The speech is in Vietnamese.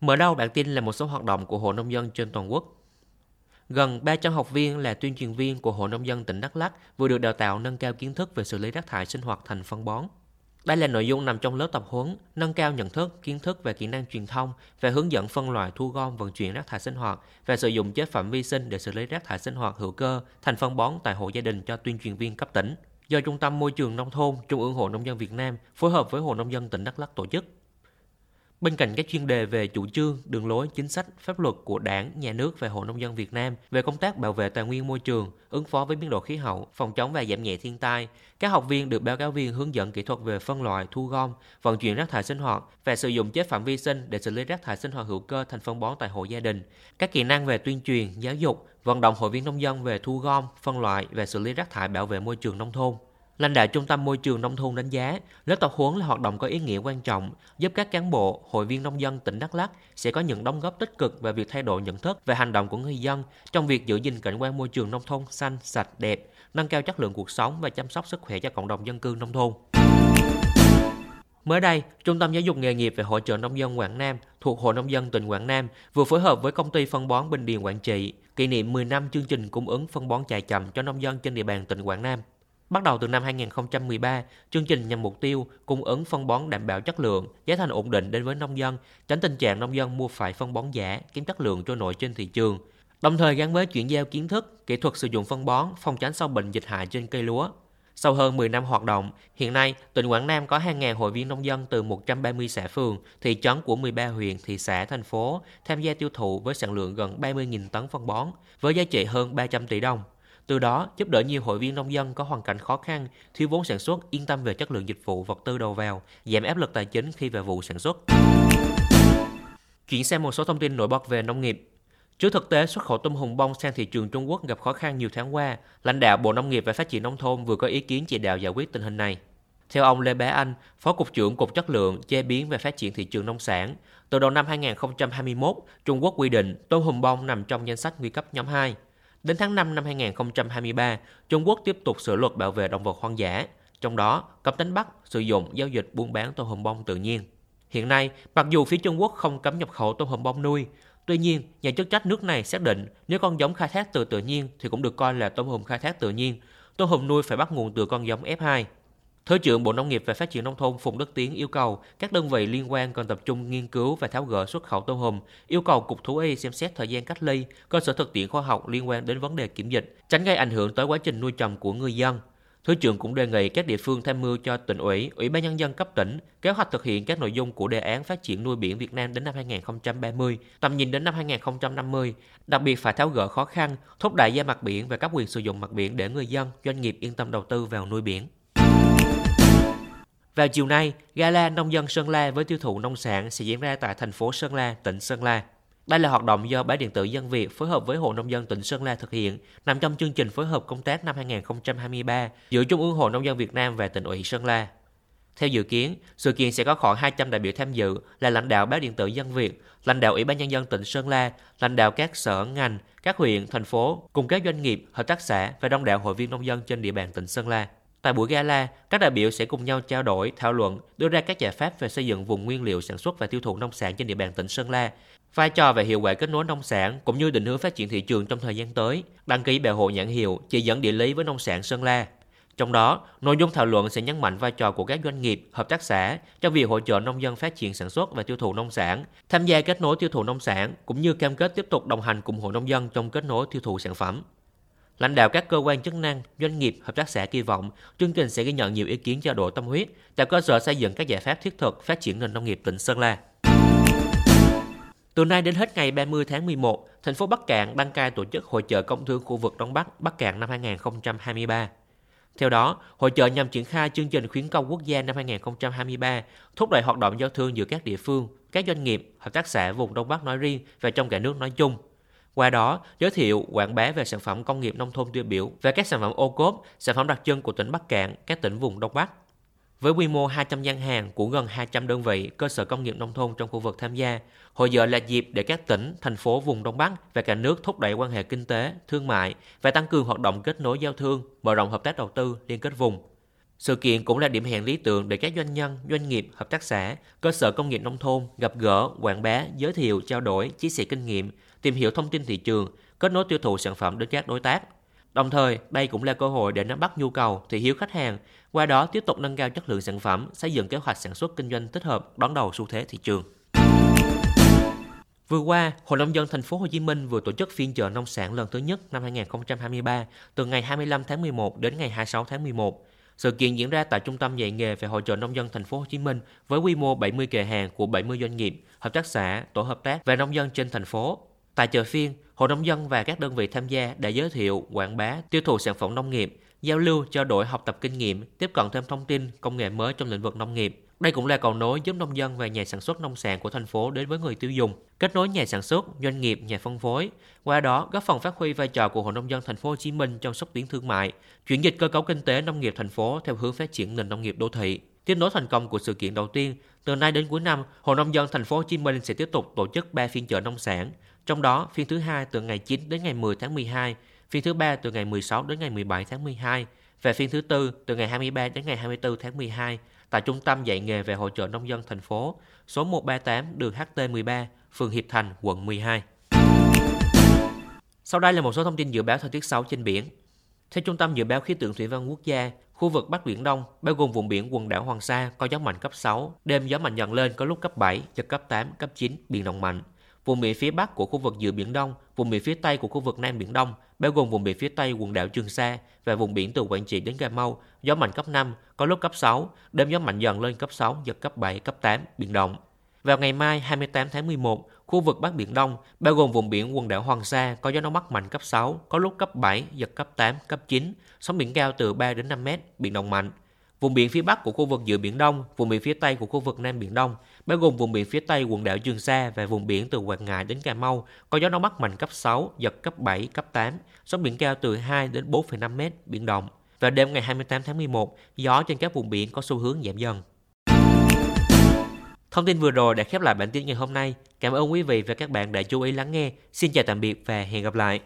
Mở đầu bản tin là một số hoạt động của Hội Nông dân trên toàn quốc. Gần 300 học viên là tuyên truyền viên của Hội Nông dân tỉnh Đắk Lắk vừa được đào tạo nâng cao kiến thức về xử lý rác thải sinh hoạt thành phân bón. Đây là nội dung nằm trong lớp tập huấn nâng cao nhận thức, kiến thức về kỹ năng truyền thông về hướng dẫn phân loại thu gom vận chuyển rác thải sinh hoạt và sử dụng chế phẩm vi sinh để xử lý rác thải sinh hoạt hữu cơ thành phân bón tại hộ gia đình cho tuyên truyền viên cấp tỉnh do Trung tâm Môi trường Nông thôn Trung ương Hội Nông dân Việt Nam phối hợp với Hội Nông dân tỉnh Đắk Lắk tổ chức. Bên cạnh các chuyên đề về chủ trương, đường lối, chính sách, pháp luật của Đảng, Nhà nước và Hội Nông dân Việt Nam về công tác bảo vệ tài nguyên môi trường, ứng phó với biến đổi khí hậu, phòng chống và giảm nhẹ thiên tai, các học viên được báo cáo viên hướng dẫn kỹ thuật về phân loại, thu gom, vận chuyển rác thải sinh hoạt và sử dụng chế phẩm vi sinh để xử lý rác thải sinh hoạt hữu cơ thành phân bón tại hộ gia đình. Các kỹ năng về tuyên truyền, giáo dục, vận động hội viên nông dân về thu gom, phân loại và xử lý rác thải bảo vệ môi trường nông thôn. Lãnh đạo Trung tâm Môi trường Nông thôn đánh giá, lớp tập huấn là hoạt động có ý nghĩa quan trọng, giúp các cán bộ, hội viên nông dân tỉnh Đắk Lắk sẽ có những đóng góp tích cực về việc thay đổi nhận thức và hành động của người dân trong việc giữ gìn cảnh quan môi trường nông thôn xanh, sạch, đẹp, nâng cao chất lượng cuộc sống và chăm sóc sức khỏe cho cộng đồng dân cư nông thôn. Mới đây, Trung tâm Giáo dục Nghề nghiệp về Hỗ trợ Nông dân Quảng Nam thuộc Hội Nông dân tỉnh Quảng Nam vừa phối hợp với công ty phân bón Bình Điền Quảng Trị kỷ niệm 10 năm chương trình cung ứng phân bón chạy chậm cho nông dân trên địa bàn tỉnh Quảng Nam. Bắt đầu từ năm 2013, chương trình nhằm mục tiêu cung ứng phân bón đảm bảo chất lượng, giá thành ổn định đến với nông dân, tránh tình trạng nông dân mua phải phân bón giả, kém chất lượng trôi nổi trên thị trường. Đồng thời gắn với chuyển giao kiến thức, kỹ thuật sử dụng phân bón, phòng tránh sâu bệnh dịch hại trên cây lúa. Sau hơn 10 năm hoạt động, hiện nay tỉnh Quảng Nam có hàng ngàn hội viên nông dân từ 130 xã phường, thị trấn của 13 huyện, thị xã, thành phố tham gia tiêu thụ với sản lượng gần 30.000 tấn phân bón, với giá trị hơn 300 tỷ đồng. Từ đó, giúp đỡ nhiều hội viên nông dân có hoàn cảnh khó khăn, thiếu vốn sản xuất, yên tâm về chất lượng dịch vụ vật tư đầu vào, giảm áp lực tài chính khi về vụ sản xuất. Chuyển sang một số thông tin nổi bật về nông nghiệp. Trước thực tế xuất khẩu tôm hùm bông sang thị trường Trung Quốc gặp khó khăn nhiều tháng qua, lãnh đạo Bộ Nông nghiệp và Phát triển Nông thôn vừa có ý kiến chỉ đạo giải quyết tình hình này. Theo ông Lê Bá Anh, Phó Cục trưởng Cục Chất lượng, Chế biến và Phát triển thị trường nông sản, từ đầu năm 2021, Trung Quốc quy định tôm hùm bông nằm trong danh sách nguy cấp nhóm 2. Đến tháng 5 năm 2023, Trung Quốc tiếp tục sửa luật bảo vệ động vật hoang dã, trong đó cấm đánh bắt, sử dụng, giao dịch, buôn bán tôm hùm bông tự nhiên. Hiện nay, mặc dù phía Trung Quốc không cấm nhập khẩu tôm hùm bông nuôi, tuy nhiên, nhà chức trách nước này xác định nếu con giống khai thác từ tự nhiên thì cũng được coi là tôm hùm khai thác tự nhiên. Tôm hùm nuôi phải bắt nguồn từ con giống F2. Thứ trưởng Bộ Nông nghiệp và Phát triển Nông thôn Phùng Đức Tiến yêu cầu các đơn vị liên quan cần tập trung nghiên cứu và tháo gỡ xuất khẩu tôm hùm, yêu cầu Cục Thú y xem xét thời gian cách ly, cơ sở thực tiễn khoa học liên quan đến vấn đề kiểm dịch, tránh gây ảnh hưởng tới quá trình nuôi trồng của người dân. Thứ trưởng cũng đề nghị các địa phương tham mưu cho tỉnh ủy, ủy ban nhân dân cấp tỉnh kế hoạch thực hiện các nội dung của đề án phát triển nuôi biển Việt Nam đến năm 2030, tầm nhìn đến năm 2050, đặc biệt phải tháo gỡ khó khăn, thúc đẩy gia mặt biển và các quyền sử dụng mặt biển để người dân, doanh nghiệp yên tâm đầu tư vào nuôi biển. Vào chiều nay, Gala Nông dân Sơn La với tiêu thụ nông sản sẽ diễn ra tại thành phố Sơn La, tỉnh Sơn La. Đây là hoạt động do Báo điện tử Dân Việt phối hợp với Hội Nông dân tỉnh Sơn La thực hiện, nằm trong chương trình phối hợp công tác năm 2023 giữa Trung ương Hội Nông dân Việt Nam và tỉnh ủy Sơn La. Theo dự kiến, sự kiện sẽ có khoảng 200 đại biểu tham dự là lãnh đạo Báo điện tử Dân Việt, lãnh đạo Ủy ban Nhân dân tỉnh Sơn La, lãnh đạo các sở ngành, các huyện, thành phố, cùng các doanh nghiệp, hợp tác xã và đông đảo hội viên nông dân trên địa bàn tỉnh Sơn La. Tại buổi gala, các đại biểu sẽ cùng nhau trao đổi, thảo luận, đưa ra các giải pháp về xây dựng vùng nguyên liệu sản xuất và tiêu thụ nông sản trên địa bàn tỉnh Sơn La, vai trò và hiệu quả kết nối nông sản cũng như định hướng phát triển thị trường trong thời gian tới, đăng ký bảo hộ nhãn hiệu, chỉ dẫn địa lý với nông sản Sơn La. Trong đó, nội dung thảo luận sẽ nhấn mạnh vai trò của các doanh nghiệp, hợp tác xã trong việc hỗ trợ nông dân phát triển sản xuất và tiêu thụ nông sản, tham gia kết nối tiêu thụ nông sản cũng như cam kết tiếp tục đồng hành cùng hộ nông dân trong kết nối tiêu thụ sản phẩm. Lãnh đạo các cơ quan chức năng, doanh nghiệp, hợp tác xã kỳ vọng chương trình sẽ ghi nhận nhiều ý kiến trao đổi tâm huyết, tạo cơ sở xây dựng các giải pháp thiết thực phát triển nền nông nghiệp tỉnh Sơn La. Từ nay đến hết ngày 30 tháng 11, thành phố Bắc Cạn đăng cai tổ chức hội trợ công thương khu vực Đông Bắc Bắc Cạn năm 2023. Theo đó, hội trợ nhằm triển khai chương trình khuyến công quốc gia năm 2023, thúc đẩy hoạt động giao thương giữa các địa phương, các doanh nghiệp, hợp tác xã vùng Đông Bắc nói riêng và trong cả nước nói chung. Qua đó, giới thiệu, quảng bá về sản phẩm công nghiệp nông thôn tiêu biểu và các sản phẩm ô cốp, sản phẩm đặc trưng của tỉnh Bắc Cạn, các tỉnh vùng Đông Bắc. Với quy mô 200 gian hàng của gần 200 đơn vị cơ sở công nghiệp nông thôn trong khu vực tham gia, hội trợ là dịp để các tỉnh, thành phố vùng Đông Bắc và cả nước thúc đẩy quan hệ kinh tế, thương mại và tăng cường hoạt động kết nối giao thương, mở rộng hợp tác đầu tư, liên kết vùng. Sự kiện cũng là điểm hẹn lý tưởng để các doanh nhân, doanh nghiệp, hợp tác xã, cơ sở công nghiệp nông thôn gặp gỡ, quảng bá, giới thiệu, trao đổi, chia sẻ kinh nghiệm, tìm hiểu thông tin thị trường, kết nối tiêu thụ sản phẩm đến các đối tác. Đồng thời, đây cũng là cơ hội để nắm bắt nhu cầu, thị hiếu khách hàng, qua đó tiếp tục nâng cao chất lượng sản phẩm, xây dựng kế hoạch sản xuất kinh doanh thích hợp đón đầu xu thế thị trường. Vừa qua, Hội nông dân thành phố Hồ Chí Minh vừa tổ chức phiên chợ nông sản lần thứ nhất năm 2023 từ ngày 25 tháng 11 đến ngày 26 tháng 11. Sự kiện diễn ra tại Trung tâm dạy nghề về Hội trợ nông dân thành phố Hồ Chí Minh với quy mô 70 kệ hàng của 70 doanh nghiệp, hợp tác xã, tổ hợp tác và nông dân trên thành phố. Tại chợ phiên, Hội nông dân và các đơn vị tham gia đã giới thiệu, quảng bá, tiêu thụ sản phẩm nông nghiệp, giao lưu, trao đổi học tập kinh nghiệm, tiếp cận thêm thông tin, công nghệ mới trong lĩnh vực nông nghiệp. Đây cũng là cầu nối giúp nông dân và nhà sản xuất nông sản của thành phố đến với người tiêu dùng, kết nối nhà sản xuất, doanh nghiệp, nhà phân phối. Qua đó, góp phần phát huy vai trò của Hội nông dân thành phố Hồ Chí Minh trong xúc tiến thương mại, chuyển dịch cơ cấu kinh tế nông nghiệp thành phố theo hướng phát triển nền nông nghiệp đô thị. Tiếp nối thành công của sự kiện đầu tiên, từ nay đến cuối năm, Hội nông dân thành phố Hồ Chí Minh sẽ tiếp tục tổ chức 3 phiên chợ nông sản, trong đó phiên thứ hai từ ngày 9 đến ngày 10 tháng 12, phiên thứ ba từ ngày 16 đến ngày 17 tháng 12 và phiên thứ tư từ ngày 23 đến ngày 24 tháng 12 tại Trung tâm dạy nghề về hỗ trợ nông dân thành phố, số 138 đường HT13, phường Hiệp Thành, quận 12. Sau đây là một số thông tin dự báo thời tiết xấu trên biển. Theo Trung tâm Dự báo Khí tượng Thủy văn Quốc gia, khu vực Bắc Biển Đông, bao gồm vùng biển quần đảo Hoàng Sa có gió mạnh cấp 6, đêm gió mạnh dần lên có lúc cấp 7, giật cấp 8, cấp 9, biển động mạnh. Vùng biển phía Bắc của khu vực giữa Biển Đông, vùng biển phía Tây của khu vực Nam Biển Đông, bao gồm vùng biển phía Tây quần đảo Trường Sa và vùng biển từ Quảng Trị đến Cà Mau, gió mạnh cấp 5, có lúc cấp 6, đêm gió mạnh dần lên cấp 6, giật cấp 7, cấp 8, biển động. Vào ngày mai 28 tháng 11, khu vực Bắc Biển Đông, bao gồm vùng biển quần đảo Hoàng Sa có gió đông bắc mạnh cấp 6, có lúc cấp 7, giật cấp 8, cấp 9, sóng biển cao từ 3 đến 5 mét, biển động mạnh. Vùng biển phía Bắc của khu vực giữa Biển Đông, vùng biển phía Tây của khu vực Nam Biển Đông, bao gồm vùng biển phía Tây quần đảo Dương Sa và vùng biển từ Quảng Ngãi đến Cà Mau, có gió Đông Bắc mạnh cấp 6, giật cấp 7, cấp 8, sóng biển cao từ 2 đến 4,5 m, biển động. Vào đêm ngày 28 tháng 11, gió trên các vùng biển có xu hướng giảm dần. Thông tin vừa rồi đã khép lại bản tin ngày hôm nay. Cảm ơn quý vị và các bạn đã chú ý lắng nghe. Xin chào tạm biệt và hẹn gặp lại.